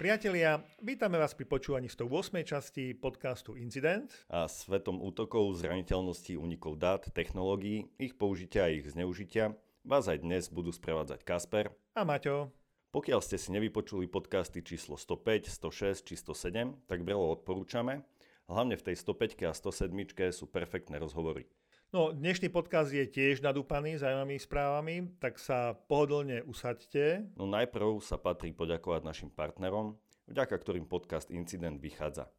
Priatelia, vítame vás pri počúvaní 108. časti podcastu Incident. A svetom útokov, zraniteľnosti, unikov dát, technológií, ich použitia a ich zneužitia vás aj dnes budú sprevádzať Kasper a Maťo. Pokiaľ ste si nevypočuli podcasty číslo 105, 106 či 107, tak brelo odporúčame. Hlavne v tej 105 a 107 sú perfektné rozhovory. No, dnešný podcast je tiež nadúpaný zaujímavými správami, tak sa pohodlne usaďte. No najprv sa patrí poďakovať našim partnerom, vďaka ktorým podcast Incident vychádza.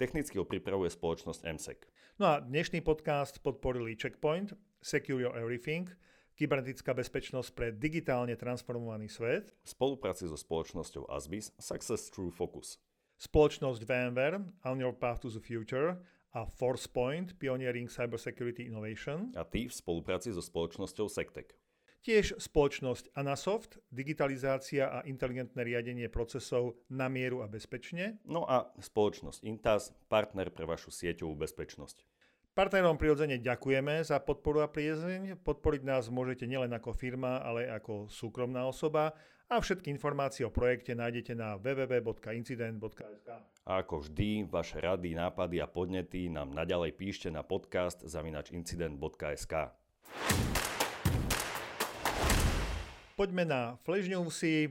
Technicky ho pripravuje spoločnosť MSEC. No a dnešný podcast podporili Checkpoint, Secure Your Everything, kybernetická bezpečnosť pre digitálne transformovaný svet. V spolupráci so spoločnosťou Asbis Success True Focus. Spoločnosť VMware On Your Path to the Future a ForcePoint Pioneering Cybersecurity Innovation. A ty v spolupráci so spoločnosťou Sectec. Tiež spoločnosť Anasoft, digitalizácia a inteligentné riadenie procesov na mieru a bezpečne. No a spoločnosť Intas, partner pre vašu sieťovú bezpečnosť. Partnerom prirodzene ďakujeme za podporu a priezeň. Podporiť nás môžete nielen ako firma, ale ako súkromná osoba a všetky informácie o projekte nájdete na www.incident.sk. A ako vždy, vaše rady, nápady a podnety nám naďalej píšte na podcast zavinačincident.sk. Poďme na Flash Newsy. E,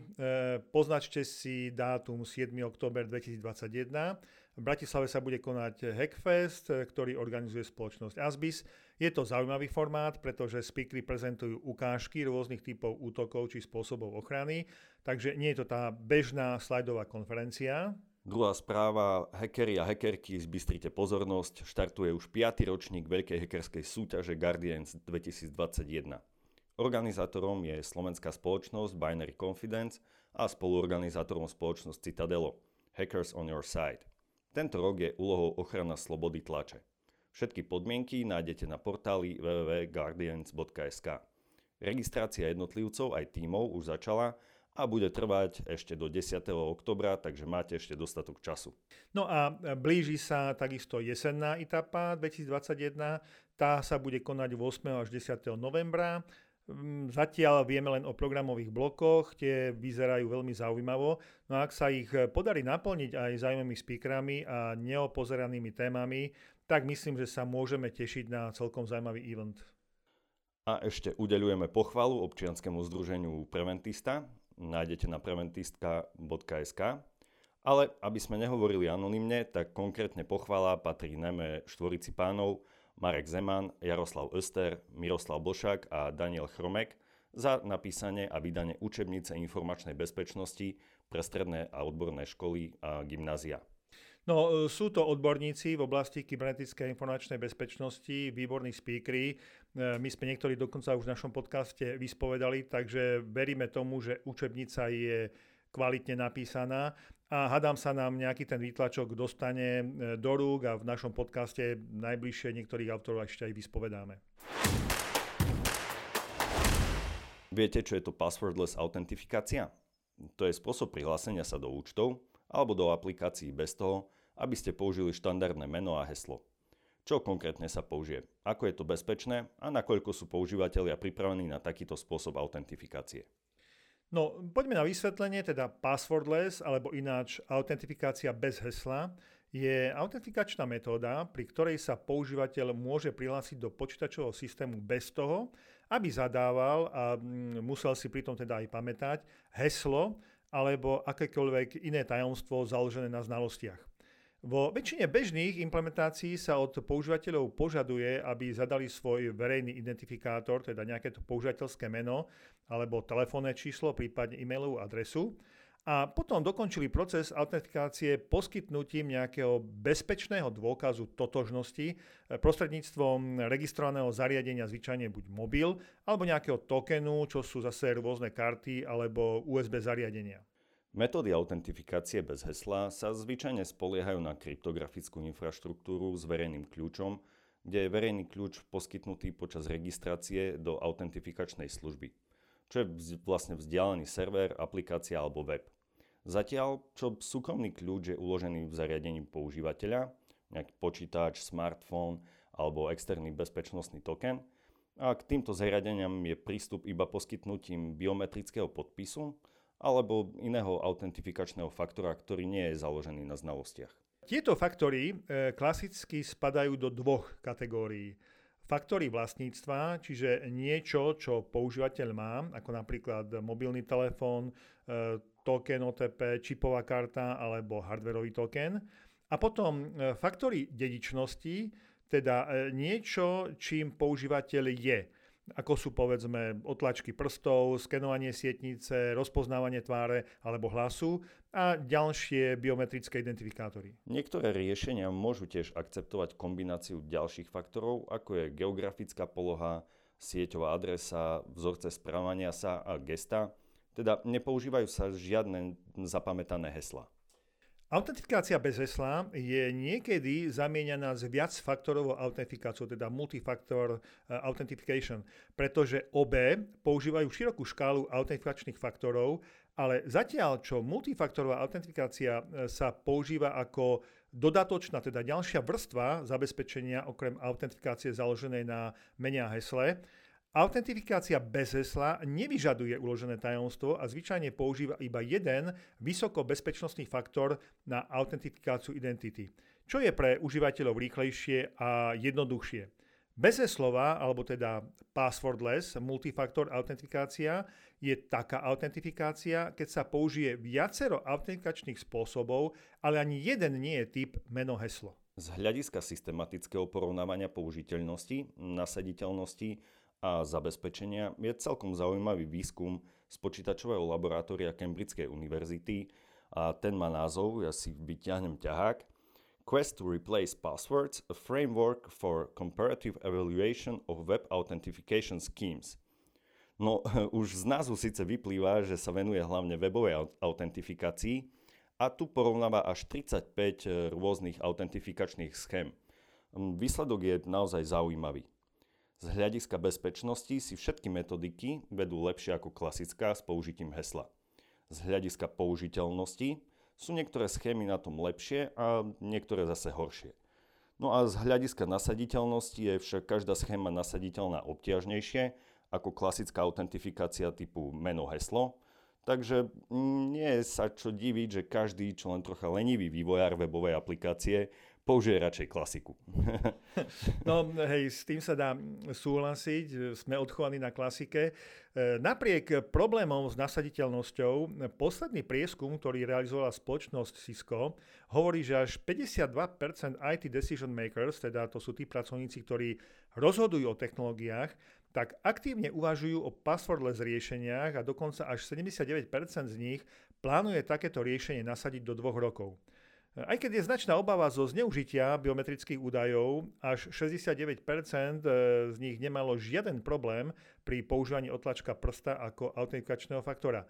poznačte si dátum 7. október 2021. V Bratislave sa bude konať Hackfest, ktorý organizuje spoločnosť Asbis. Je to zaujímavý formát, pretože speakery prezentujú ukážky rôznych typov útokov či spôsobov ochrany, takže nie je to tá bežná slajdová konferencia. Druhá správa, hackeri a hackerky, zbystrite pozornosť, štartuje už 5. ročník veľkej hackerskej súťaže Guardians 2021. Organizátorom je slovenská spoločnosť Binary Confidence a spoluorganizátorom spoločnosť Citadelo, Hackers on Your Side. Tento rok je úlohou ochrana slobody tlače. Všetky podmienky nájdete na portáli www.guardians.sk. Registrácia jednotlivcov aj tímov už začala a bude trvať ešte do 10. oktobra, takže máte ešte dostatok času. No a blíži sa takisto jesenná etapa 2021. Tá sa bude konať 8. až 10. novembra. Mm, zatiaľ vieme len o programových blokoch, tie vyzerajú veľmi zaujímavo. No a ak sa ich podarí naplniť aj zaujímavými speakerami a neopozeranými témami, tak myslím, že sa môžeme tešiť na celkom zaujímavý event. A ešte udeľujeme pochvalu občianskému združeniu Preventista. Nájdete na preventistka.sk. Ale aby sme nehovorili anonymne, tak konkrétne pochvala patrí najmä štvorici pánov Marek Zeman, Jaroslav Öster, Miroslav Bošák a Daniel Chromek za napísanie a vydanie učebnice informačnej bezpečnosti pre stredné a odborné školy a gymnázia. No, e, sú to odborníci v oblasti kybernetickej informačnej bezpečnosti, výborní speakery. E, my sme niektorí dokonca už v našom podcaste vyspovedali, takže veríme tomu, že učebnica je kvalitne napísaná a hadám sa nám nejaký ten výtlačok dostane e, do rúk a v našom podcaste najbližšie niektorých autorov ešte aj vyspovedáme. Viete, čo je to passwordless autentifikácia? To je spôsob prihlásenia sa do účtov, alebo do aplikácií bez toho, aby ste použili štandardné meno a heslo. Čo konkrétne sa použije, ako je to bezpečné a nakoľko sú používateľia pripravení na takýto spôsob autentifikácie. No, poďme na vysvetlenie, teda passwordless, alebo ináč autentifikácia bez hesla, je autentifikačná metóda, pri ktorej sa používateľ môže prihlásiť do počítačového systému bez toho, aby zadával a mm, musel si pritom teda aj pamätať heslo, alebo akékoľvek iné tajomstvo založené na znalostiach. Vo väčšine bežných implementácií sa od používateľov požaduje, aby zadali svoj verejný identifikátor, teda nejaké to používateľské meno alebo telefónne číslo, prípadne e-mailovú adresu a potom dokončili proces autentifikácie poskytnutím nejakého bezpečného dôkazu totožnosti eh, prostredníctvom registrovaného zariadenia, zvyčajne buď mobil, alebo nejakého tokenu, čo sú zase rôzne karty alebo USB zariadenia. Metódy autentifikácie bez hesla sa zvyčajne spoliehajú na kryptografickú infraštruktúru s verejným kľúčom, kde je verejný kľúč poskytnutý počas registrácie do autentifikačnej služby čo je vlastne vzdialený server, aplikácia alebo web. Zatiaľ, čo súkromný kľúč je uložený v zariadení používateľa, nejaký počítač, smartfón alebo externý bezpečnostný token, a k týmto zariadeniam je prístup iba poskytnutím biometrického podpisu alebo iného autentifikačného faktora, ktorý nie je založený na znalostiach. Tieto faktory e, klasicky spadajú do dvoch kategórií. Faktory vlastníctva, čiže niečo, čo používateľ má, ako napríklad mobilný telefón, e, token OTP, čipová karta alebo hardwareový token. A potom e, faktory dedičnosti, teda niečo, čím používateľ je ako sú povedzme otlačky prstov, skenovanie sietnice, rozpoznávanie tváre alebo hlasu a ďalšie biometrické identifikátory. Niektoré riešenia môžu tiež akceptovať kombináciu ďalších faktorov, ako je geografická poloha, sieťová adresa, vzorce správania sa a gesta, teda nepoužívajú sa žiadne zapamätané hesla. Autentifikácia bez hesla je niekedy zamieňaná s viacfaktorovou autentifikáciou, teda multifactor eh, authentication, pretože obe používajú širokú škálu autentifikačných faktorov, ale zatiaľ, čo multifaktorová autentifikácia eh, sa používa ako dodatočná, teda ďalšia vrstva zabezpečenia okrem autentifikácie založenej na mene a hesle, Autentifikácia bez hesla nevyžaduje uložené tajomstvo a zvyčajne používa iba jeden vysokobezpečnostný faktor na autentifikáciu identity, čo je pre užívateľov rýchlejšie a jednoduchšie. Bezeslova, alebo teda passwordless multifaktor autentifikácia je taká autentifikácia, keď sa použije viacero autentikačných spôsobov, ale ani jeden nie je typ meno heslo. Z hľadiska systematického porovnávania použiteľnosti, nasaditeľnosti a zabezpečenia je celkom zaujímavý výskum z počítačového laboratória Cambridgeskej univerzity a ten má názov, ja si vyťahnem ťahák, Quest to Replace Passwords, a framework for comparative evaluation of web authentication schemes. No, už z názvu síce vyplýva, že sa venuje hlavne webovej autentifikácii a tu porovnáva až 35 rôznych autentifikačných schém. Výsledok je naozaj zaujímavý. Z hľadiska bezpečnosti si všetky metodiky vedú lepšie ako klasická s použitím hesla. Z hľadiska použiteľnosti sú niektoré schémy na tom lepšie a niektoré zase horšie. No a z hľadiska nasaditeľnosti je však každá schéma nasaditeľná obťažnejšie ako klasická autentifikácia typu meno-heslo, takže nie je sa čo diviť, že každý, čo len trocha lenivý vývojár webovej aplikácie, použije radšej klasiku. no hej, s tým sa dá súhlasiť, sme odchovaní na klasike. E, napriek problémom s nasaditeľnosťou, posledný prieskum, ktorý realizovala spoločnosť Cisco, hovorí, že až 52% IT decision makers, teda to sú tí pracovníci, ktorí rozhodujú o technológiách, tak aktívne uvažujú o passwordless riešeniach a dokonca až 79% z nich plánuje takéto riešenie nasadiť do dvoch rokov. Aj keď je značná obava zo zneužitia biometrických údajov, až 69% e, z nich nemalo žiaden problém pri používaní otlačka prsta ako autentikačného faktora.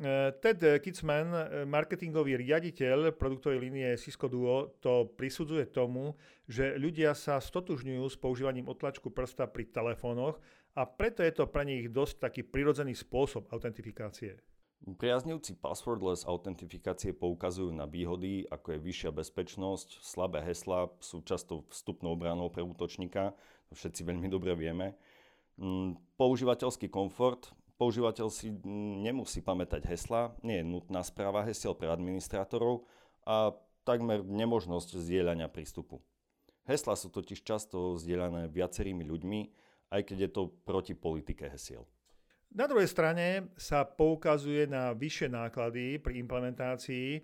E, Ted Kitzman, e, marketingový riaditeľ produktovej línie Cisco Duo, to prisudzuje tomu, že ľudia sa stotužňujú s používaním otlačku prsta pri telefónoch a preto je to pre nich dosť taký prirodzený spôsob autentifikácie. Priaznivci passwordless autentifikácie poukazujú na výhody, ako je vyššia bezpečnosť, slabé hesla sú často vstupnou branou pre útočníka, to všetci veľmi dobre vieme. Mm, používateľský komfort, používateľ si nemusí pamätať hesla, nie je nutná správa hesiel pre administrátorov a takmer nemožnosť zdieľania prístupu. Hesla sú totiž často zdieľané viacerými ľuďmi, aj keď je to proti politike hesiel. Na druhej strane sa poukazuje na vyššie náklady pri implementácii,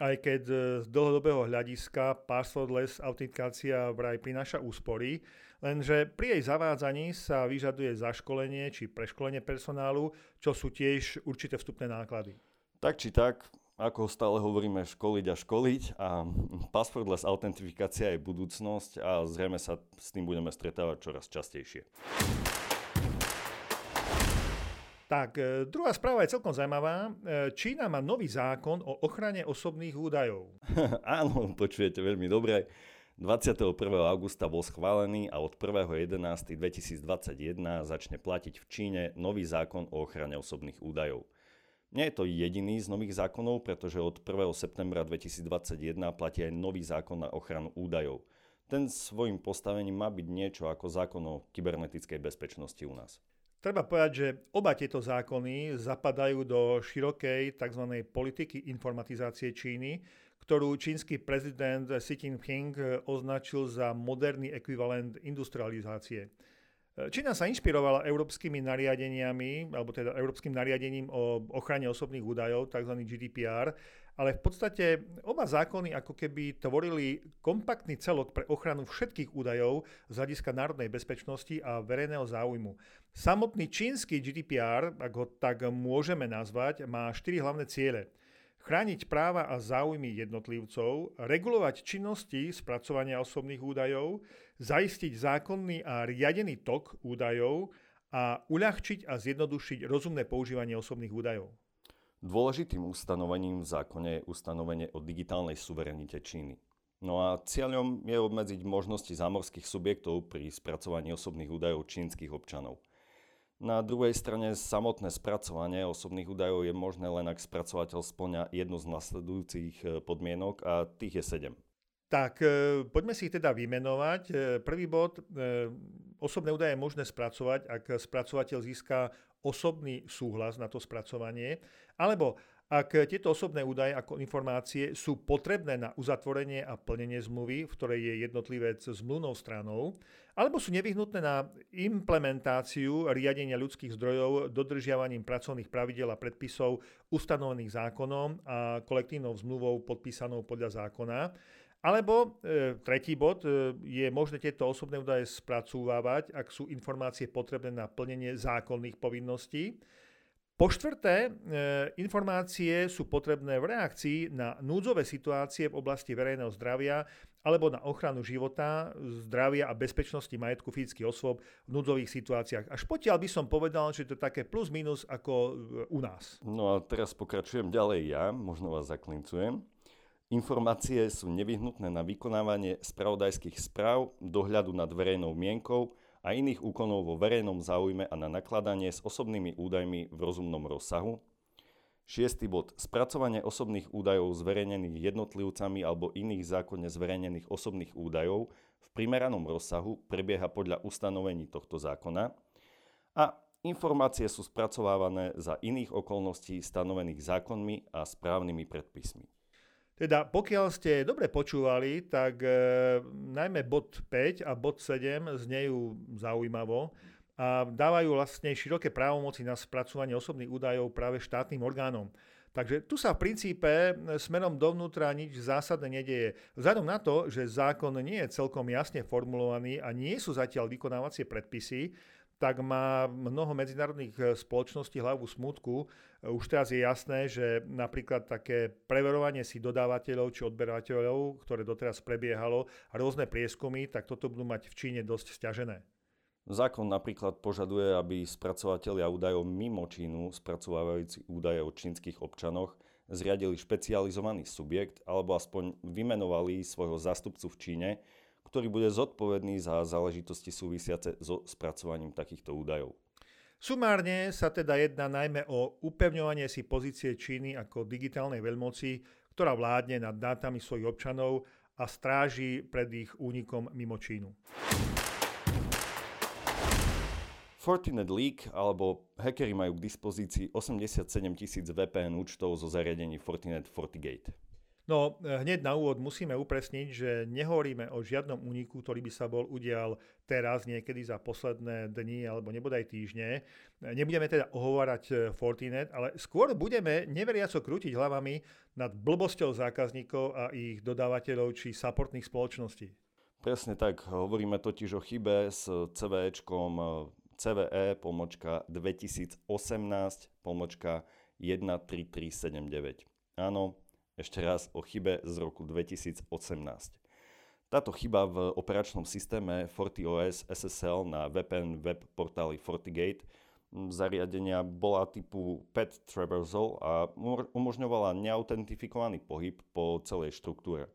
aj keď z dlhodobého hľadiska passwordless autentikácia vraj prináša úspory, lenže pri jej zavádzaní sa vyžaduje zaškolenie či preškolenie personálu, čo sú tiež určité vstupné náklady. Tak či tak, ako stále hovoríme, školiť a školiť a passwordless autentifikácia je budúcnosť a zrejme sa s tým budeme stretávať čoraz častejšie. Tak, e, druhá správa je celkom zaujímavá. E, Čína má nový zákon o ochrane osobných údajov. Áno, počujete veľmi dobre. 21. augusta bol schválený a od 1.11.2021 začne platiť v Číne nový zákon o ochrane osobných údajov. Nie je to jediný z nových zákonov, pretože od 1. septembra 2021 platí aj nový zákon na ochranu údajov. Ten svojim postavením má byť niečo ako zákon o kybernetickej bezpečnosti u nás. Treba povedať, že oba tieto zákony zapadajú do širokej tzv. politiky informatizácie Číny, ktorú čínsky prezident Xi Jinping označil za moderný ekvivalent industrializácie. Čína sa inšpirovala európskymi nariadeniami, alebo teda európskym nariadením o ochrane osobných údajov, tzv. GDPR, ale v podstate oba zákony ako keby tvorili kompaktný celok pre ochranu všetkých údajov z hľadiska národnej bezpečnosti a verejného záujmu. Samotný čínsky GDPR, ak ho tak môžeme nazvať, má štyri hlavné ciele. Chrániť práva a záujmy jednotlivcov, regulovať činnosti spracovania osobných údajov, zaistiť zákonný a riadený tok údajov a uľahčiť a zjednodušiť rozumné používanie osobných údajov. Dôležitým ustanovením v zákone je ustanovenie o digitálnej suverenite Číny. No a cieľom je obmedziť možnosti zámorských subjektov pri spracovaní osobných údajov čínskych občanov. Na druhej strane samotné spracovanie osobných údajov je možné len ak spracovateľ splňa jednu z nasledujúcich e, podmienok a tých je sedem. Tak, e, poďme si ich teda vymenovať. E, prvý bod, osobné údaje je možné spracovať, ak spracovateľ získa osobný súhlas na to spracovanie, alebo ak tieto osobné údaje ako informácie sú potrebné na uzatvorenie a plnenie zmluvy, v ktorej je jednotlivec zmluvnou stranou, alebo sú nevyhnutné na implementáciu riadenia ľudských zdrojov dodržiavaním pracovných pravidel a predpisov ustanovených zákonom a kolektívnou zmluvou podpísanou podľa zákona, alebo e, tretí bod, e, je možné tieto osobné údaje spracúvať, ak sú informácie potrebné na plnenie zákonných povinností. Po štvrté, e, informácie sú potrebné v reakcii na núdzové situácie v oblasti verejného zdravia alebo na ochranu života, zdravia a bezpečnosti majetku fyzických osôb v núdzových situáciách. Až potiaľ by som povedal, že to je také plus minus ako e, u nás. No a teraz pokračujem ďalej ja, možno vás zaklincujem. Informácie sú nevyhnutné na vykonávanie spravodajských správ, dohľadu nad verejnou mienkou a iných úkonov vo verejnom záujme a na nakladanie s osobnými údajmi v rozumnom rozsahu. 6. bod. Spracovanie osobných údajov zverejnených jednotlivcami alebo iných zákonne zverejnených osobných údajov v primeranom rozsahu prebieha podľa ustanovení tohto zákona. A informácie sú spracovávané za iných okolností stanovených zákonmi a správnymi predpismi. Teda pokiaľ ste dobre počúvali, tak e, najmä bod 5 a bod 7 znejú zaujímavo a dávajú vlastne široké právomoci na spracovanie osobných údajov práve štátnym orgánom. Takže tu sa v princípe smerom dovnútra nič zásadné nedieje. Vzhľadom na to, že zákon nie je celkom jasne formulovaný a nie sú zatiaľ vykonávacie predpisy, tak má mnoho medzinárodných eh, spoločností hlavu smutku. Eh, už teraz je jasné, že napríklad také preverovanie si dodávateľov či odberateľov, ktoré doteraz prebiehalo, a rôzne prieskumy, tak toto budú mať v Číne dosť stiažené. Zákon napríklad požaduje, aby spracovateľia údajov mimo Čínu, spracovávajúci údaje o čínskych občanoch, zriadili špecializovaný subjekt alebo aspoň vymenovali svojho zástupcu v Číne, ktorý bude zodpovedný za záležitosti súvisiace so spracovaním takýchto údajov. Sumárne sa teda jedná najmä o upevňovanie si pozície Číny ako digitálnej veľmoci, ktorá vládne nad dátami svojich občanov a stráži pred ich únikom mimo Čínu. Fortinet Leak alebo hackeri majú k dispozícii 87 tisíc VPN účtov zo zariadení Fortinet FortiGate. No e, hneď na úvod musíme upresniť, že nehovoríme o žiadnom úniku, ktorý by sa bol udial teraz, niekedy za posledné dni alebo nebodaj týždne. Nebudeme teda ohovárať e, Fortinet, ale skôr budeme neveriaco krútiť hlavami nad blbosťou zákazníkov a ich dodávateľov či supportných spoločností. Presne tak, hovoríme totiž o chybe s CVEčkom CVE pomočka 2018 pomočka 13379. Áno, ešte raz o chybe z roku 2018. Táto chyba v operačnom systéme FortiOS SSL na VPN web portáli FortiGate zariadenia bola typu PET Traversal a umožňovala neautentifikovaný pohyb po celej štruktúre.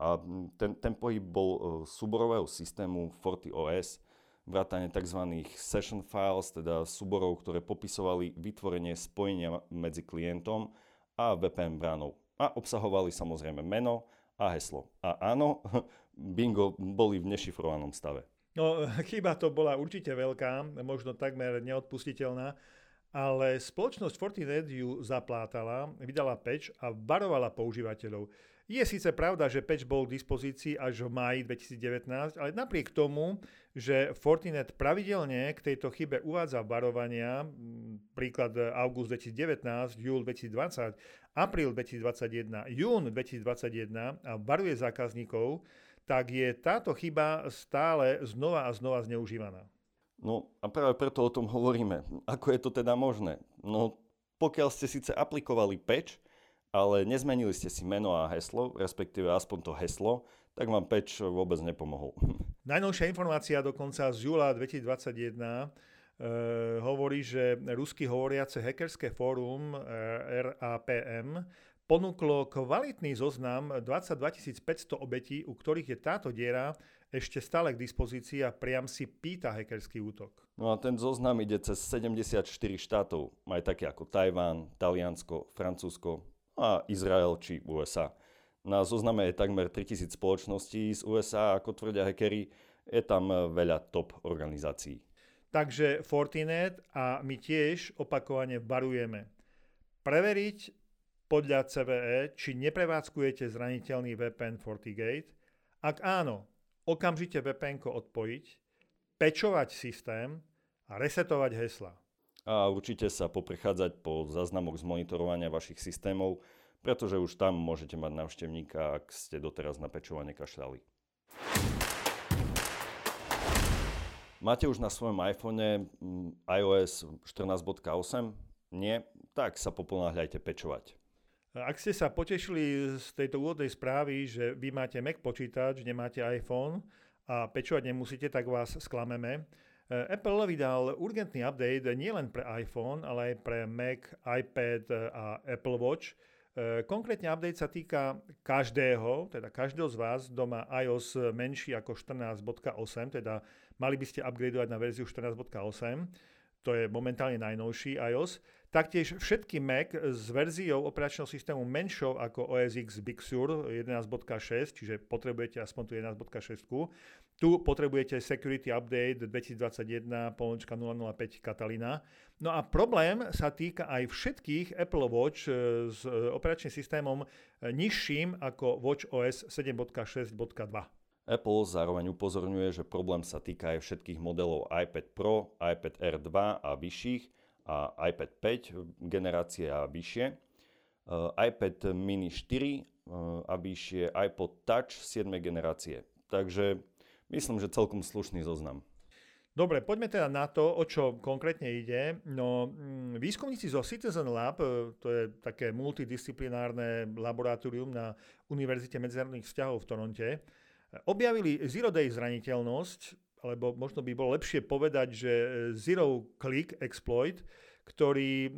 A ten, ten pohyb bol e, súborového systému FortiOS, vrátane tzv. session files, teda súborov, ktoré popisovali vytvorenie spojenia medzi klientom a VPN bránou a obsahovali samozrejme meno a heslo. A áno, bingo boli v nešifrovanom stave. No, chyba to bola určite veľká, možno takmer neodpustiteľná, ale spoločnosť Fortinet ju zaplátala, vydala peč a varovala používateľov. Je síce pravda, že patch bol k dispozícii až v máji 2019, ale napriek tomu, že Fortinet pravidelne k tejto chybe uvádza varovania, príklad august 2019, júl 2020, apríl 2021, jún 2021 a varuje zákazníkov, tak je táto chyba stále znova a znova zneužívaná. No a práve preto o tom hovoríme. Ako je to teda možné? No pokiaľ ste síce aplikovali patch, ale nezmenili ste si meno a heslo, respektíve aspoň to heslo, tak vám patch vôbec nepomohol. Najnovšia informácia dokonca z júla 2021 e, hovorí, že rusky hovoriace hackerské fórum e, RAPM ponúklo kvalitný zoznam 22 500 obetí, u ktorých je táto diera ešte stále k dispozícii a priam si pýta hackerský útok. No a ten zoznam ide cez 74 štátov, aj také ako Tajván, Taliansko, Francúzsko, a Izrael či USA. Na zozname je takmer 3000 spoločností z USA, ako tvrdia hackery, je tam veľa top organizácií. Takže Fortinet a my tiež opakovane varujeme. Preveriť podľa CVE, či neprevádzkujete zraniteľný VPN FortiGate. Ak áno, okamžite VPN odpojiť, pečovať systém a resetovať hesla a určite sa poprechádzať po záznamoch z monitorovania vašich systémov, pretože už tam môžete mať návštevníka, ak ste doteraz na pečovanie kašľali. Máte už na svojom iPhone mm, iOS 14.8? Nie? Tak sa poponáhľajte pečovať. Ak ste sa potešili z tejto úvodnej správy, že vy máte Mac počítač, nemáte iPhone a pečovať nemusíte, tak vás sklameme. Eh, Apple vydal urgentný update nielen pre iPhone, ale aj pre Mac, iPad eh, a Apple Watch. Eh, konkrétne update sa týka každého, teda každého z vás, doma iOS menší ako 14.8, teda mali by ste upgradeovať na verziu 14.8, to je momentálne najnovší iOS. Taktiež všetky Mac s verziou operačného systému menšou ako OS X Big Sur 11.6, čiže potrebujete aspoň 11.6. Tu potrebujete Security Update 2021 polnočka 005 Katalina. No a problém sa týka aj všetkých Apple Watch e, s e, operačným systémom e, nižším ako Watch OS 7.6.2. Apple zároveň upozorňuje, že problém sa týka aj všetkých modelov iPad Pro, iPad Air 2 a vyšších, a iPad 5 generácie a vyššie, iPad mini 4 uh, e, a vyššie, iPod Touch 7 generácie. Takže myslím, že celkom slušný zoznam. Dobre, poďme teda na to, o čo konkrétne ide. No, mm, výskumníci zo Citizen Lab, e, to je také multidisciplinárne laboratórium na Univerzite medzinárodných vzťahov v Toronte, objavili Zero Day zraniteľnosť, alebo možno by bolo lepšie povedať, že e, Zero Click Exploit, ktorý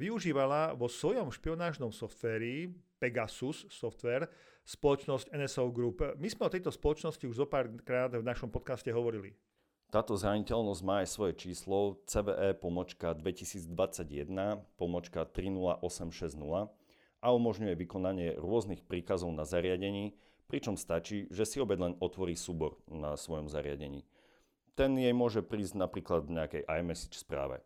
využívala vo svojom špionážnom softvéri Pegasus software spoločnosť NSO Group. My sme o tejto spoločnosti už zo párkrát v našom podcaste hovorili. Táto zraniteľnosť má aj svoje číslo CVE pomočka 2021 pomočka 30860 a umožňuje vykonanie rôznych príkazov na zariadení, pričom stačí, že si obed len otvorí súbor na svojom zariadení ten jej môže prísť napríklad v nejakej iMessage správe.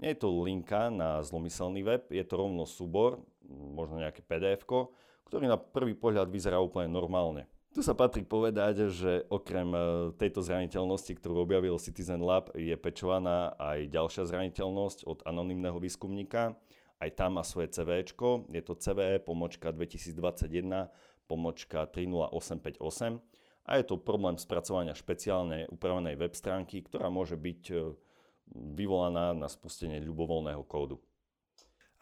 Nie je to linka na zlomyselný web, je to rovno súbor, možno nejaké pdf ktorý na prvý pohľad vyzerá úplne normálne. Tu sa patrí povedať, že okrem e, tejto zraniteľnosti, ktorú objavil Citizen Lab, je pečovaná aj ďalšia zraniteľnosť od anonymného výskumníka. Aj tam má svoje CV, je to CVE pomočka 2021 pomočka 30858 a je to problém spracovania špeciálne upravenej web stránky, ktorá môže byť e, vyvolaná na spustenie ľubovoľného kódu.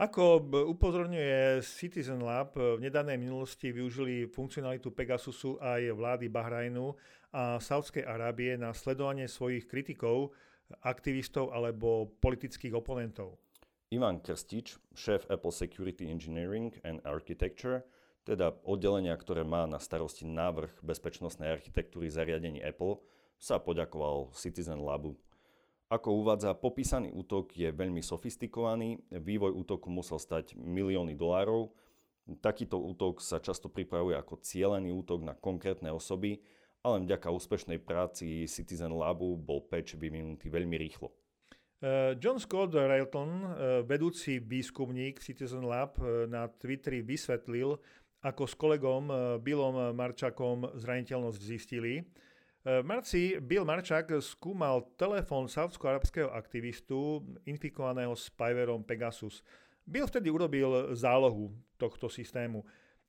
Ako upozorňuje Citizen Lab, v nedávnej minulosti využili funkcionalitu Pegasusu aj vlády Bahrajnu a Saudskej Arábie na sledovanie svojich kritikov, aktivistov alebo politických oponentov. Ivan Krstič, šéf Apple Security Engineering and Architecture, teda oddelenia, ktoré má na starosti návrh bezpečnostnej architektúry zariadení Apple, sa poďakoval Citizen Labu. Ako uvádza, popísaný útok je veľmi sofistikovaný, vývoj útoku musel stať milióny dolárov. Takýto útok sa často pripravuje ako cielený útok na konkrétne osoby a len vďaka úspešnej práci Citizen Labu bol patch vyvinutý veľmi rýchlo. Eh, John Scott Railton, eh, vedúci výskumník Citizen Lab, eh, na Twitteri vysvetlil, ako s kolegom Billom Marčakom zraniteľnosť zistili. V marci Bill Marčak skúmal telefón saudsko-arabského aktivistu infikovaného spyverom Pegasus. Bill vtedy urobil zálohu tohto systému.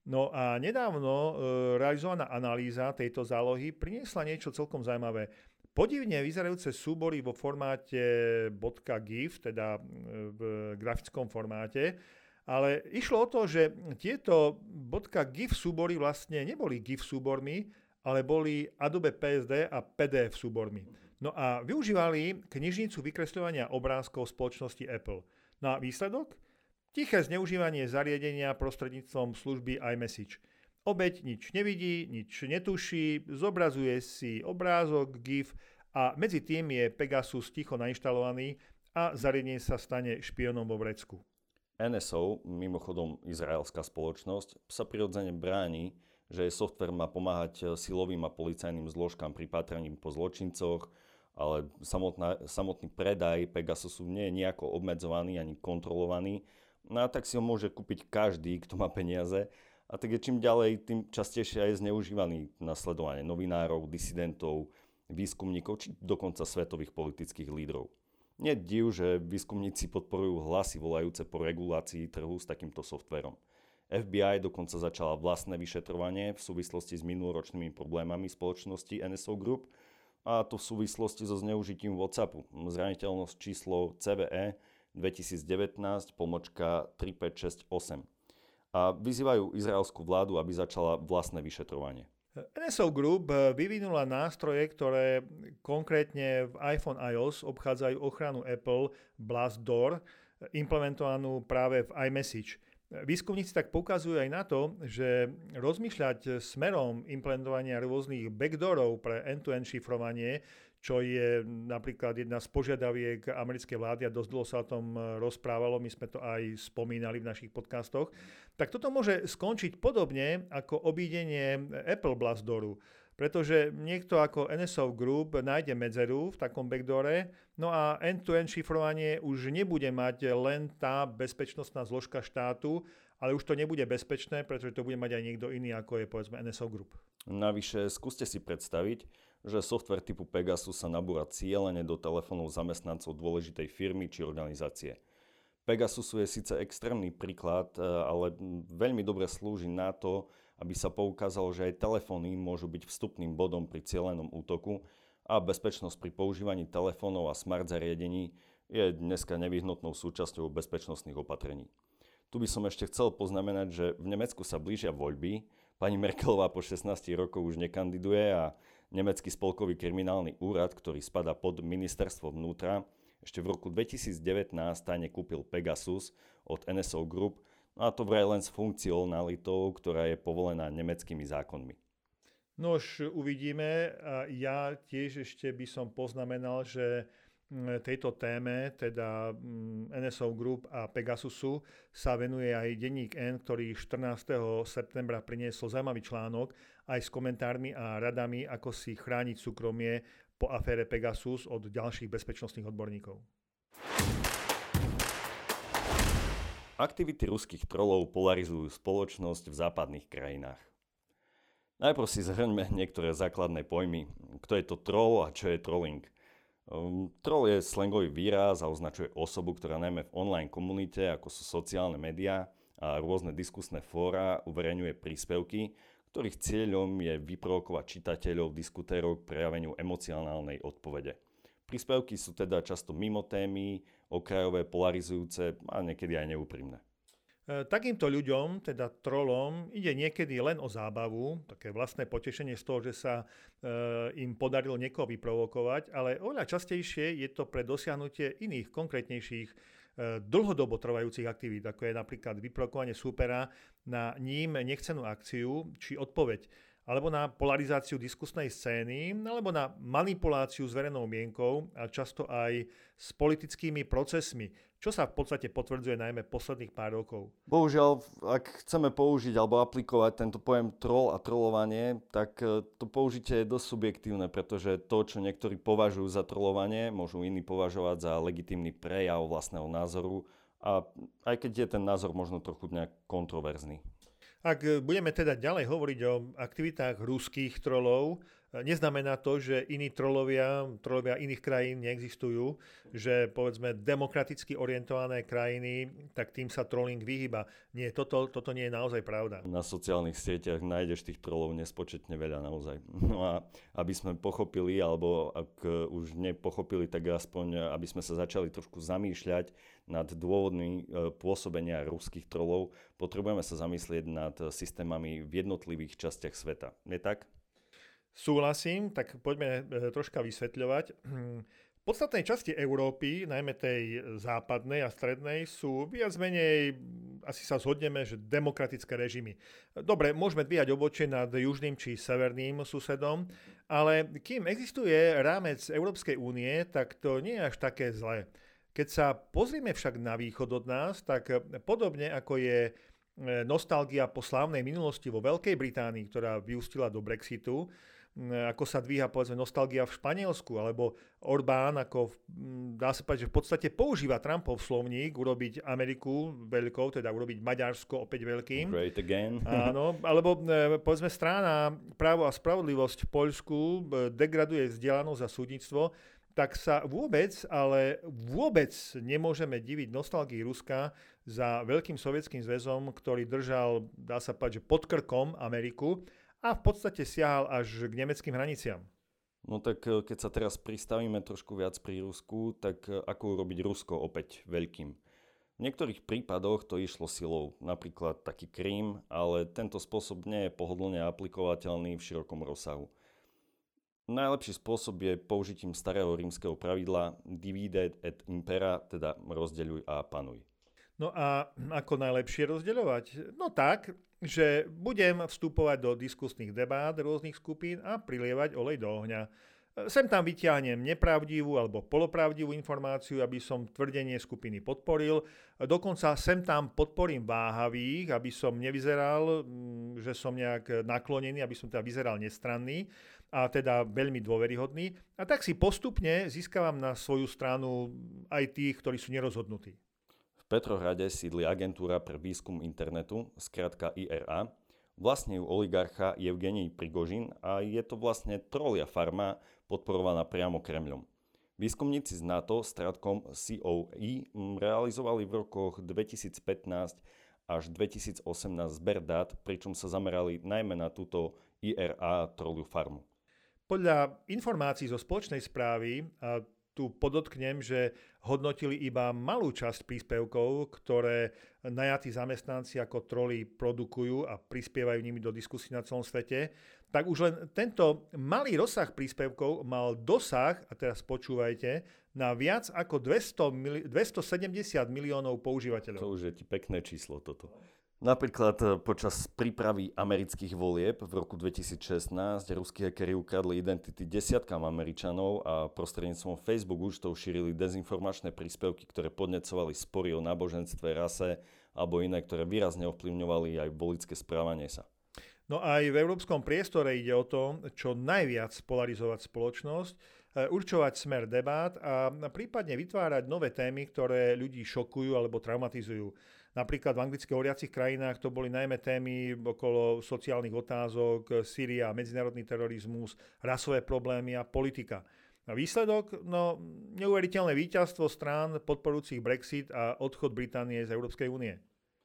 No a nedávno realizovaná analýza tejto zálohy priniesla niečo celkom zaujímavé podivne vyzerajúce súbory vo formáte .gif, teda v grafickom formáte, ale išlo o to, že tieto .gif súbory vlastne neboli GIF súbormi, ale boli Adobe PSD a PDF súbormi. No a využívali knižnicu vykresľovania obrázkov spoločnosti Apple. No a výsledok? Tiché zneužívanie zariadenia prostredníctvom služby iMessage. Obeď nič nevidí, nič netuší, zobrazuje si obrázok, GIF a medzi tým je Pegasus ticho nainštalovaný a zariadenie sa stane špionom vo vrecku. NSO, mimochodom izraelská spoločnosť, sa prirodzene bráni, že software má pomáhať silovým a policajným zložkám pri pátraní po zločincoch, ale samotná, samotný predaj Pegasusu nie je nejako obmedzovaný ani kontrolovaný, no a tak si ho môže kúpiť každý, kto má peniaze a tak je čím ďalej, tým častejšie aj zneužívaný na sledovanie novinárov, disidentov, výskumníkov či dokonca svetových politických lídrov. Nie div, že výskumníci podporujú hlasy volajúce po regulácii trhu s takýmto softverom. FBI dokonca začala vlastné vyšetrovanie v súvislosti s minuloročnými problémami spoločnosti NSO Group a to v súvislosti so zneužitím WhatsAppu. Zraniteľnosť číslo CVE 2019 pomočka 3568 a vyzývajú izraelskú vládu, aby začala vlastné vyšetrovanie. NSO Group vyvinula nástroje, ktoré konkrétne v iPhone iOS obchádzajú ochranu Apple Blast Door, implementovanú práve v iMessage. Výskumníci tak poukazujú aj na to, že rozmýšľať smerom implementovania rôznych backdoorov pre end-to-end šifrovanie čo je napríklad jedna z požiadaviek americkej vlády a dosť dlho sa o tom rozprávalo, my sme to aj spomínali v našich podcastoch, tak toto môže skončiť podobne ako obídenie Apple Blastdooru. Pretože niekto ako NSO Group nájde medzeru v takom backdore, no a end-to-end šifrovanie už nebude mať len tá bezpečnostná zložka štátu, ale už to nebude bezpečné, pretože to bude mať aj niekto iný, ako je povedzme NSO Group. Navyše, skúste si predstaviť, že software typu Pegasus sa nabúra cieľene do telefónov zamestnancov dôležitej firmy či organizácie. Pegasusu je síce extrémny príklad, e, ale veľmi dobre slúži na to, aby sa poukázalo, že aj telefóny môžu byť vstupným bodom pri cieľenom útoku a bezpečnosť pri používaní telefónov a smart zariadení je dneska nevyhnutnou súčasťou bezpečnostných opatrení. Tu by som ešte chcel poznamenať, že v Nemecku sa blížia voľby, pani Merkelová po 16 rokoch už nekandiduje a Nemecký spolkový kriminálny úrad, ktorý spada pod ministerstvo vnútra, ešte v roku 2019 tajne kúpil Pegasus od NSO Group, a to vraj len s funkcionalitou, ktorá je povolená nemeckými zákonmi. No už uvidíme. Ja tiež ešte by som poznamenal, že tejto téme, teda NSO Group a Pegasusu, sa venuje aj denník N, ktorý 14. septembra priniesol zaujímavý článok aj s komentármi a radami, ako si chrániť súkromie po afére Pegasus od ďalších bezpečnostných odborníkov. Aktivity ruských trolov polarizujú spoločnosť v západných krajinách. Najprv si zhrňme niektoré základné pojmy. Kto je to troll a čo je trolling? Um, troll je slangový výraz a označuje osobu, ktorá najmä v online komunite, ako sú sociálne médiá a rôzne diskusné fóra, uverejňuje príspevky, ktorých cieľom je vyprovokovať čitateľov, diskutérov k prejaveniu emocionálnej odpovede. Príspevky sú teda často mimo témy, okrajové, polarizujúce a niekedy aj neúprimné. E, takýmto ľuďom, teda trolom, ide niekedy len o zábavu, také vlastné potešenie z toho, že sa e, im podarilo niekoho vyprovokovať, ale oveľa častejšie je to pre dosiahnutie iných, konkrétnejších, e, dlhodobo trvajúcich aktivít, ako je napríklad vyprovokovanie súpera na ním nechcenú akciu či odpoveď. Alebo na polarizáciu diskusnej scény, alebo na manipuláciu s verejnou mienkou a často aj s politickými procesmi, čo sa v podstate potvrdzuje najmä posledných pár rokov. Bohužiaľ, ak chceme použiť alebo aplikovať tento pojem troll a trollovanie, tak e, to použitie je dosť subjektívne, pretože to, čo niektorí považujú za trollovanie, môžu iní považovať za legitímny prejav vlastného názoru a aj keď je ten názor možno trochu nejak kontroverzný. Ak budeme teda ďalej hovoriť o aktivitách ruských trolov, Neznamená to, že iní trolovia, trolovia iných krajín neexistujú, že povedzme demokraticky orientované krajiny, tak tým sa trolling vyhýba. Nie, toto, toto nie je naozaj pravda. Na sociálnych sieťach nájdeš tých trolov nespočetne veľa naozaj. No a aby sme pochopili, alebo ak už nepochopili, tak aspoň aby sme sa začali trošku zamýšľať nad dôvodmi e, pôsobenia ruských trolov, potrebujeme sa zamyslieť nad systémami v jednotlivých častiach sveta. Je tak? Súhlasím, tak poďme e, troška vysvetľovať. V podstatnej časti Európy, najmä tej západnej a strednej, sú viac menej, asi sa zhodneme, že demokratické režimy. Dobre, môžeme dvíjať obočie nad južným či severným susedom, ale kým existuje rámec Európskej únie, tak to nie je až také zlé. Keď sa pozrieme však na východ od nás, tak podobne ako je e, nostalgia po slávnej minulosti vo Veľkej Británii, ktorá vyústila do Brexitu, ako sa dvíha povedzme nostalgia v Španielsku, alebo Orbán, ako dá sa povedať, že v podstate používa Trumpov slovník urobiť Ameriku veľkou, teda urobiť Maďarsko opäť veľkým. Great again. Áno, alebo e, povedzme strana právo a spravodlivosť v Poľsku e, degraduje vzdelanosť a súdnictvo, tak sa vôbec, ale vôbec nemôžeme diviť nostalgii Ruska za veľkým sovietským zväzom, ktorý držal, dá sa povedať, že pod krkom Ameriku a v podstate siahal až k nemeckým hraniciam. No tak e, keď sa teraz pristavíme trošku viac pri Rusku, tak e, ako urobiť Rusko opäť veľkým? V niektorých prípadoch to išlo silou, napríklad taký Krím, ale tento spôsob nie je pohodlne aplikovateľný v širokom rozsahu. Najlepší spôsob je použitím starého rímskeho pravidla divide et impera, teda rozdeľuj a panuj. No a ako najlepšie rozdeľovať? No tak, že budem vstupovať do diskusných debát rôznych skupín a prilievať olej do ohňa. Sem tam vyťahnem nepravdivú alebo polopravdivú informáciu, aby som tvrdenie skupiny podporil. Dokonca sem tam podporím váhavých, aby som nevyzeral, že som nejak naklonený, aby som teda vyzeral nestranný a teda veľmi dôveryhodný. A tak si postupne získavam na svoju stranu aj tých, ktorí sú nerozhodnutí. Petrohrade sídli agentúra pre výskum internetu, skratka IRA. Vlastne ju oligarcha Evgenij Prigožin a je to vlastne trolia farma podporovaná priamo Kremľom. Výskumníci z NATO s trátkom COE realizovali v rokoch 2015 až 2018 zber dát, pričom sa zamerali najmä na túto IRA troliu farmu. Podľa informácií zo spoločnej správy, tu podotknem, že hodnotili iba malú časť príspevkov, ktoré najatí zamestnanci ako troli produkujú a prispievajú nimi do diskusí na celom svete, tak už len tento malý rozsah príspevkov mal dosah, a teraz počúvajte, na viac ako 200 270 miliónov používateľov. To už je ti pekné číslo toto. Napríklad e, počas prípravy amerických volieb v roku 2016 ruskí hackeri ukradli identity desiatkám Američanov a prostredníctvom Facebook účtov šírili dezinformačné príspevky, ktoré podnecovali spory o náboženstve, rase alebo iné, ktoré výrazne ovplyvňovali aj volické správanie sa. No aj v európskom priestore ide o to, čo najviac polarizovať spoločnosť, e, určovať smer debát a prípadne vytvárať nové témy, ktoré ľudí šokujú alebo traumatizujú. Napríklad v anglicky hovoriacich krajinách to boli najmä témy okolo sociálnych otázok, Syria, medzinárodný terorizmus, rasové problémy a politika. A výsledok? No, neuveriteľné víťazstvo strán podporujúcich Brexit a odchod Británie z Európskej únie.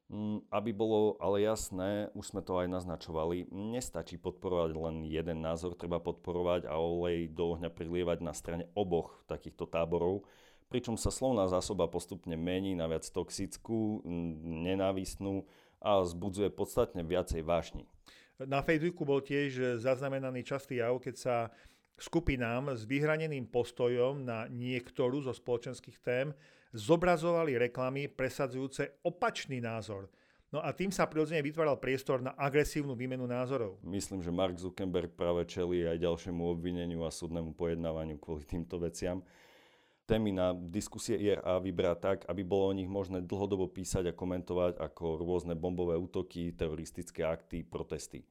Mm, aby bolo ale jasné, už sme to aj naznačovali, nestačí podporovať len jeden názor, treba podporovať a olej do ohňa prilievať na strane oboch takýchto táborov, pričom sa slovná zásoba postupne mení na viac toxickú, nenávistnú a zbudzuje podstatne viacej vášni. Na Facebooku bol tiež zaznamenaný častý jav, keď sa skupinám s vyhraneným postojom na niektorú zo spoločenských tém zobrazovali reklamy presadzujúce opačný názor. No a tým sa prirodzene vytváral priestor na agresívnu výmenu názorov. Myslím, že Mark Zuckerberg práve čelí aj ďalšiemu obvineniu a súdnemu pojednávaniu kvôli týmto veciam. Témy na diskusie IRA vybrá tak, aby bolo o nich možné dlhodobo písať a komentovať ako rôzne bombové útoky, teroristické akty, protesty.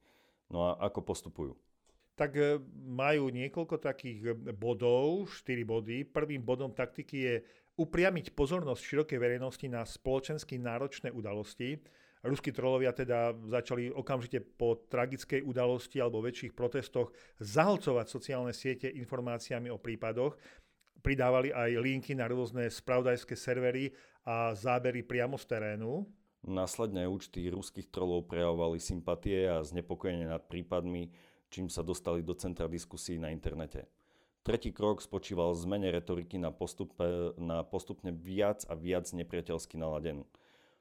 No a ako postupujú? tak e, majú niekoľko takých bodov, 4 body. Prvým bodom taktiky je upriamiť pozornosť širokej verejnosti na spoločensky náročné udalosti. Ruskí trolovia teda začali okamžite po tragickej udalosti alebo väčších protestoch zahlcovať sociálne siete informáciami o prípadoch. Pridávali aj linky na rôzne spravodajské servery a zábery priamo z terénu. Následne účty ruských trolov prejavovali sympatie a znepokojenie nad prípadmi, čím sa dostali do centra diskusí na internete. Tretí krok spočíval v zmene retoriky na, postupe, na postupne viac a viac nepriateľsky naladenú.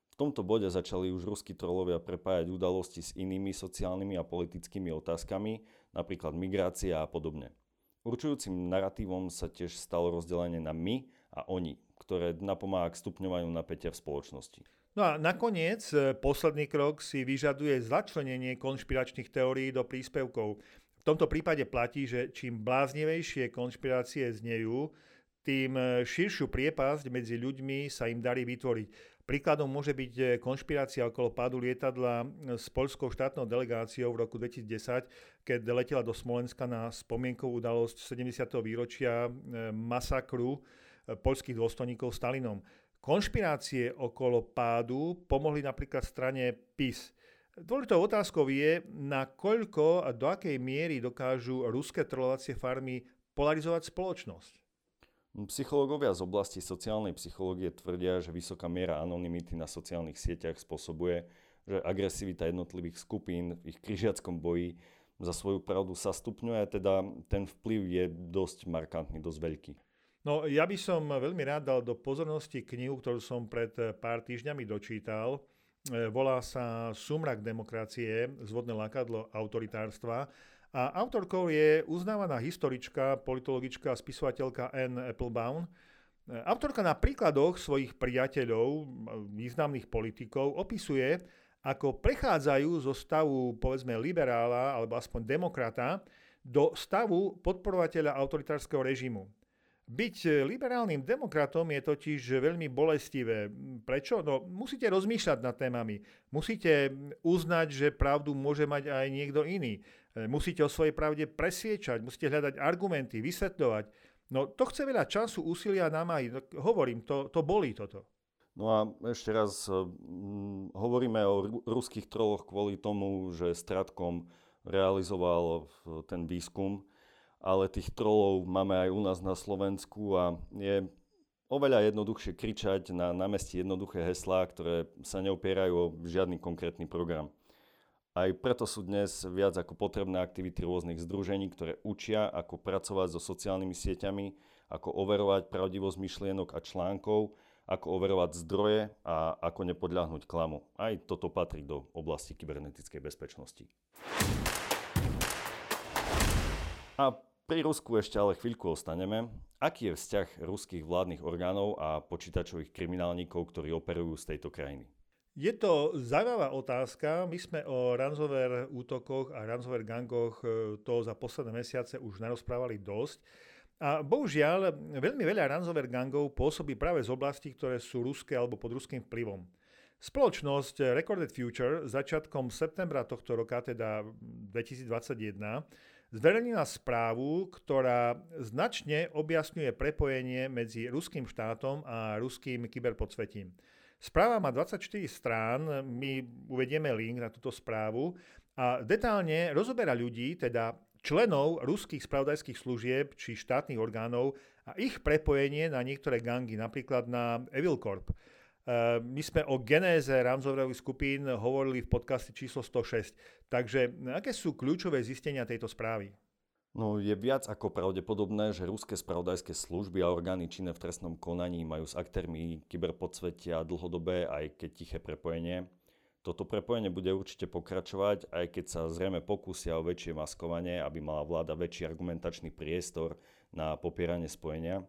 V tomto bode začali už ruskí trolovia prepájať udalosti s inými sociálnymi a politickými otázkami, napríklad migrácia a podobne. Určujúcim narratívom sa tiež stalo rozdelenie na my a oni, ktoré napomáha k stupňovaniu napätia v spoločnosti. No a nakoniec e, posledný krok si vyžaduje začlenenie konšpiračných teórií do príspevkov tomto prípade platí, že čím bláznivejšie konšpirácie znejú, tým e, širšiu priepasť medzi ľuďmi sa im darí vytvoriť. Príkladom môže byť e, konšpirácia okolo pádu lietadla e, s poľskou štátnou delegáciou v roku 2010, keď letela do Smolenska na spomienkovú udalosť 70. výročia masakru poľských dôstojníkov Stalinom. Konšpirácie okolo pádu pomohli napríklad strane PIS. Dôležitou otázkou je, na koľko a do akej miery dokážu ruské trolovacie farmy polarizovať spoločnosť. Psychológovia z oblasti sociálnej psychológie tvrdia, že vysoká miera anonymity na sociálnych sieťach spôsobuje, že agresivita jednotlivých skupín v ich križiackom boji za svoju pravdu sa stupňuje, teda ten vplyv je dosť markantný, dosť veľký. No ja by som veľmi rád dal do pozornosti knihu, ktorú som pred pár týždňami dočítal. E, volá sa Sumrak demokracie, zvodné lákadlo autoritárstva. A autorkou je uznávaná historička, politologička a spisovateľka Anne Applebaum. Autorka na príkladoch svojich priateľov, významných politikov, opisuje, ako prechádzajú zo stavu, povedzme, liberála alebo aspoň demokrata do stavu podporovateľa autoritárskeho režimu. Byť liberálnym demokratom je totiž veľmi bolestivé. Prečo? No, musíte rozmýšľať nad témami. Musíte uznať, že pravdu môže mať aj niekto iný. E, musíte o svojej pravde presviečať, musíte hľadať argumenty, vysvetľovať. No to chce veľa času, úsilia, námahy. No, hovorím, to, to bolí toto. No a ešte raz, hm, hovoríme o ruských troloch kvôli tomu, že Stratkom realizoval ten výskum ale tých trolov máme aj u nás na Slovensku a je oveľa jednoduchšie kričať na námestí jednoduché heslá, ktoré sa neopierajú o žiadny konkrétny program. Aj preto sú dnes viac ako potrebné aktivity rôznych združení, ktoré učia, ako pracovať so sociálnymi sieťami, ako overovať pravdivosť myšlienok a článkov, ako overovať zdroje a ako nepodľahnúť klamu. Aj toto patrí do oblasti kybernetickej bezpečnosti. A pri Rusku ešte ale chvíľku ostaneme. Aký je vzťah ruských vládnych orgánov a počítačových kriminálnikov, ktorí operujú z tejto krajiny? Je to zaujímavá otázka. My sme o ransomware útokoch a ransomware gangoch e, to za posledné mesiace už narozprávali dosť. A bohužiaľ, veľmi veľa ransomware gangov pôsobí práve z oblastí, ktoré sú ruské alebo pod ruským vplyvom. Spoločnosť Recorded Future začiatkom septembra tohto roka, teda 2021, zverejnila správu, ktorá značne objasňuje prepojenie medzi ruským štátom a ruským kyberpodsvetím. Správa má 24 strán, my uvedieme link na túto správu a detálne rozoberá ľudí, teda členov ruských spravodajských služieb či štátnych orgánov a ich prepojenie na niektoré gangy, napríklad na Evil Corp. Eh, my sme o genéze ransomwareových skupín hovorili v podcaste číslo 106. Takže aké sú kľúčové zistenia tejto správy? No je viac ako pravdepodobné, že ruské spravodajské služby a orgány činné v trestnom konaní majú s aktérmi kyberpodsvetia dlhodobé aj keď tiché prepojenie. Toto prepojenie bude určite pokračovať, aj keď sa zrejme pokúsia o väčšie maskovanie, aby mala vláda väčší argumentačný priestor na popieranie spojenia.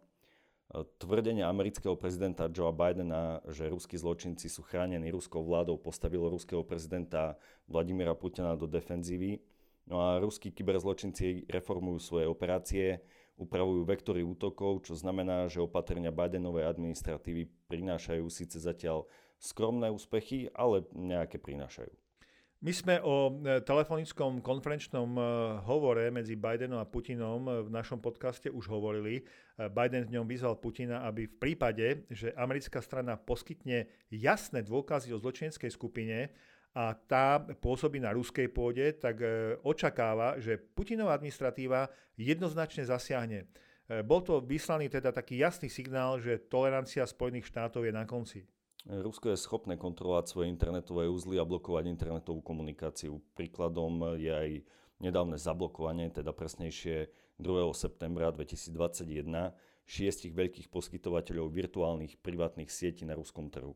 Tvrdenie amerického prezidenta Joea Bidena, že ruskí zločinci sú chránení ruskou vládou, postavilo ruského prezidenta Vladimira Putina do defenzívy. No a ruskí kyberzločinci reformujú svoje operácie, upravujú vektory útokov, čo znamená, že opatrenia Bidenovej administratívy prinášajú síce zatiaľ skromné úspechy, ale nejaké prinášajú. My sme o e, telefonickom konferenčnom e, hovore medzi Bidenom a Putinom e, v našom podcaste už hovorili. Biden v ňom vyzval Putina, aby v prípade, že americká strana poskytne jasné dôkazy o zločineckej skupine a tá pôsobí na ruskej pôde, tak očakáva, že Putinová administratíva jednoznačne zasiahne. Bol to vyslaný teda taký jasný signál, že tolerancia Spojených štátov je na konci. Rusko je schopné kontrolovať svoje internetové úzly a blokovať internetovú komunikáciu. Príkladom je aj nedávne zablokovanie, teda presnejšie 2. septembra 2021 šiestich veľkých poskytovateľov virtuálnych privátnych sietí na ruskom trhu.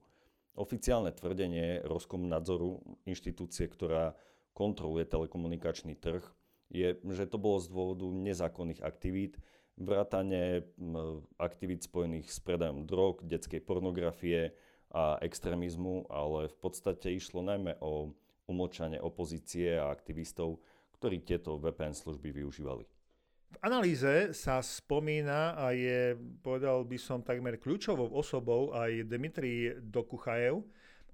Oficiálne tvrdenie nadzoru, inštitúcie, ktorá kontroluje telekomunikačný trh, je, že to bolo z dôvodu nezákonných aktivít, vrátane aktivít spojených s predajom drog, detskej pornografie, a extrémizmu, ale v podstate išlo najmä o umlčanie opozície a aktivistov, ktorí tieto VPN služby využívali. V analýze sa spomína a je, povedal by som, takmer kľúčovou osobou aj Dmitrij Dokuchajev,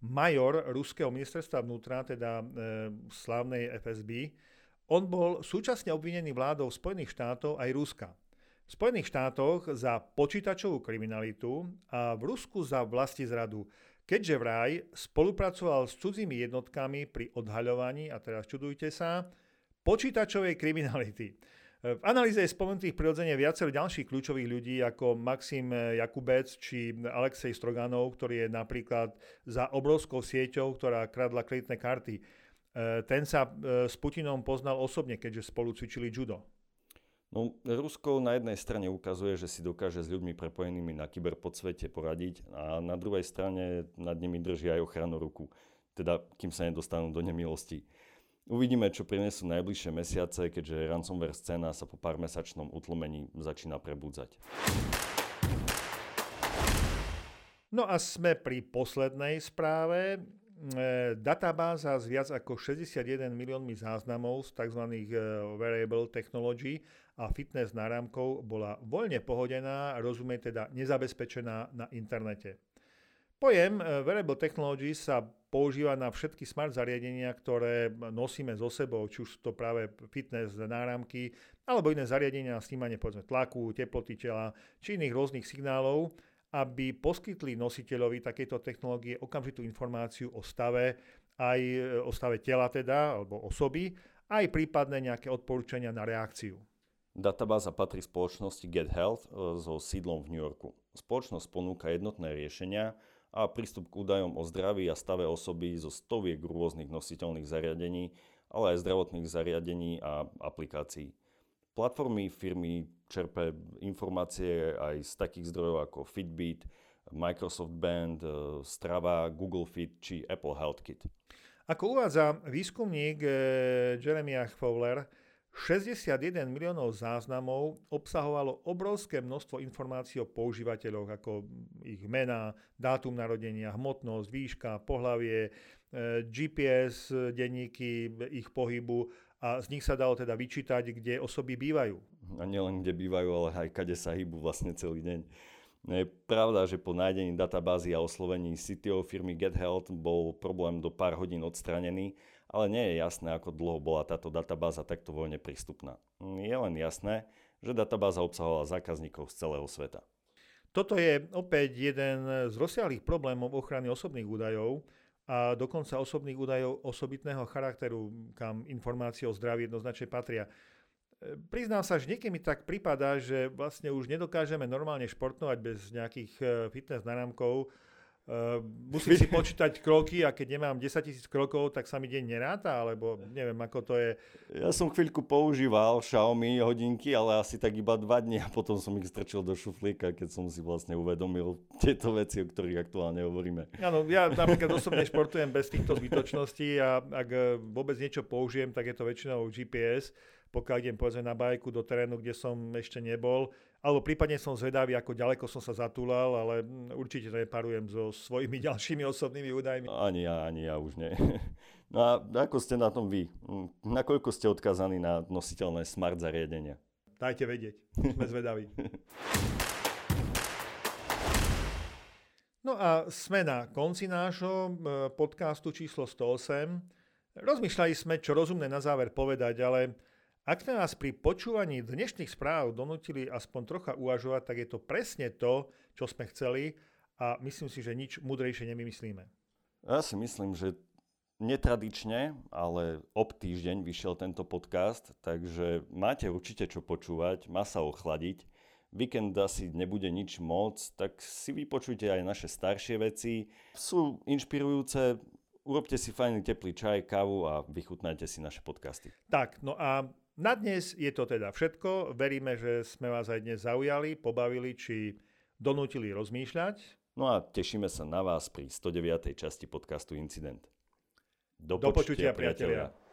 major ruského ministerstva vnútra, teda e, slávnej FSB. On bol súčasne obvinený vládou Spojených štátov aj Ruska. V Spojených štátoch za počítačovú kriminalitu a v Rusku za vlasti zradu, keďže vraj spolupracoval s cudzími jednotkami pri odhaľovaní, a teraz čudujte sa, počítačovej kriminality. V analýze je spomenutých prirodzene viacero ďalších kľúčových ľudí ako Maxim Jakubec či Alexej Stroganov, ktorý je napríklad za obrovskou sieťou, ktorá kradla kreditné karty. Ten sa s Putinom poznal osobne, keďže spolu cvičili judo. No, Rusko na jednej strane ukazuje, že si dokáže s ľuďmi prepojenými na kyberpodsvete poradiť a na druhej strane nad nimi drží aj ochranu ruku, teda kým sa nedostanú do nemilosti. Uvidíme, čo prinesú najbližšie mesiace, keďže ransomware scéna sa po pár mesačnom utlmení začína prebudzať. No a sme pri poslednej správe. E, databáza s viac ako 61 miliónmi záznamov z tzv. E, wearable technology a fitness náramkov bola voľne pohodená, rozumie teda nezabezpečená na internete. Pojem eh, Wearable Technology sa používa na všetky smart zariadenia, ktoré nosíme so sebou, či už sú to práve fitness náramky, alebo iné zariadenia na snímanie povedzme, tlaku, teploty tela, či iných rôznych signálov, aby poskytli nositeľovi takéto technológie okamžitú informáciu o stave, aj eh, o stave tela teda, alebo osoby, aj prípadne nejaké odporúčania na reakciu. Databáza patrí spoločnosti Get Health e, so sídlom v New Yorku. Spoločnosť ponúka jednotné riešenia a prístup k údajom o zdraví a stave osoby zo stoviek rôznych nositeľných zariadení, ale aj zdravotných zariadení a aplikácií. Platformy firmy čerpe informácie aj z takých zdrojov ako Fitbit, Microsoft Band, e, Strava, Google Fit či Apple Health Kit. Ako uvádza výskumník e, Jeremiah Fowler, 61 miliónov záznamov obsahovalo obrovské množstvo informácií o používateľoch, ako ich mená, dátum narodenia, hmotnosť, výška, pohlavie, e, GPS, denníky ich pohybu a z nich sa dalo teda vyčítať, kde osoby bývajú. A nielen kde bývajú, ale aj kade sa hýbu vlastne celý deň. No je pravda, že po nájdení databázy a oslovení CTO firmy GetHealth bol problém do pár hodín odstranený ale nie je jasné, ako dlho bola táto databáza takto voľne prístupná. Je len jasné, že databáza obsahovala zákazníkov z celého sveta. Toto je opäť jeden z rozsiahlých problémov ochrany osobných údajov a dokonca osobných údajov osobitného charakteru, kam informácie o zdraví jednoznačne patria. Priznám sa, že niekedy mi tak prípada, že vlastne už nedokážeme normálne športnovať bez nejakých eh, fitness náramkov, Uh, musím si počítať kroky a keď nemám 10 tisíc krokov, tak sa mi deň neráta, alebo neviem, ako to je. Ja som chvíľku používal Xiaomi hodinky, ale asi tak iba dva dní a potom som ich strčil do šuflíka, keď som si vlastne uvedomil tieto veci, o ktorých aktuálne hovoríme. Áno, ja napríklad osobne športujem bez týchto zbytočností a ak eh, vôbec niečo použijem, tak je to väčšinou GPS, pokiaľ idem povedzme na bajku do terénu, kde som ešte nebol alebo prípadne som zvedavý, ako ďaleko som sa zatúlal, ale určite to neparujem so svojimi ďalšími osobnými údajmi. Ani ja, ani ja už nie. No a ako ste na tom vy? Nakoľko ste odkazaní na nositeľné smart zariadenia? Dajte vedieť, sme zvedaví. No a sme na konci nášho e, podcastu číslo 108. Rozmýšľali sme, čo rozumné na záver povedať, ale ak sme vás pri počúvaní dnešných správ donútili aspoň trocha uvažovať, tak je to presne to, čo sme chceli a myslím si, že nič múdrejšie nemyslíme. Ja si myslím, že netradične, ale ob týždeň vyšiel tento podcast, takže máte určite čo počúvať, má sa ochladiť. Víkend asi nebude nič moc, tak si vypočujte aj naše staršie veci. Sú inšpirujúce, urobte si fajný teplý čaj, kávu a vychutnajte si naše podcasty. Tak, no a na dnes je to teda všetko. Veríme, že sme vás aj dnes zaujali, pobavili či donútili rozmýšľať. No a tešíme sa na vás pri 109. časti podcastu Incident. Do, Do počutia, priatelia. priatelia.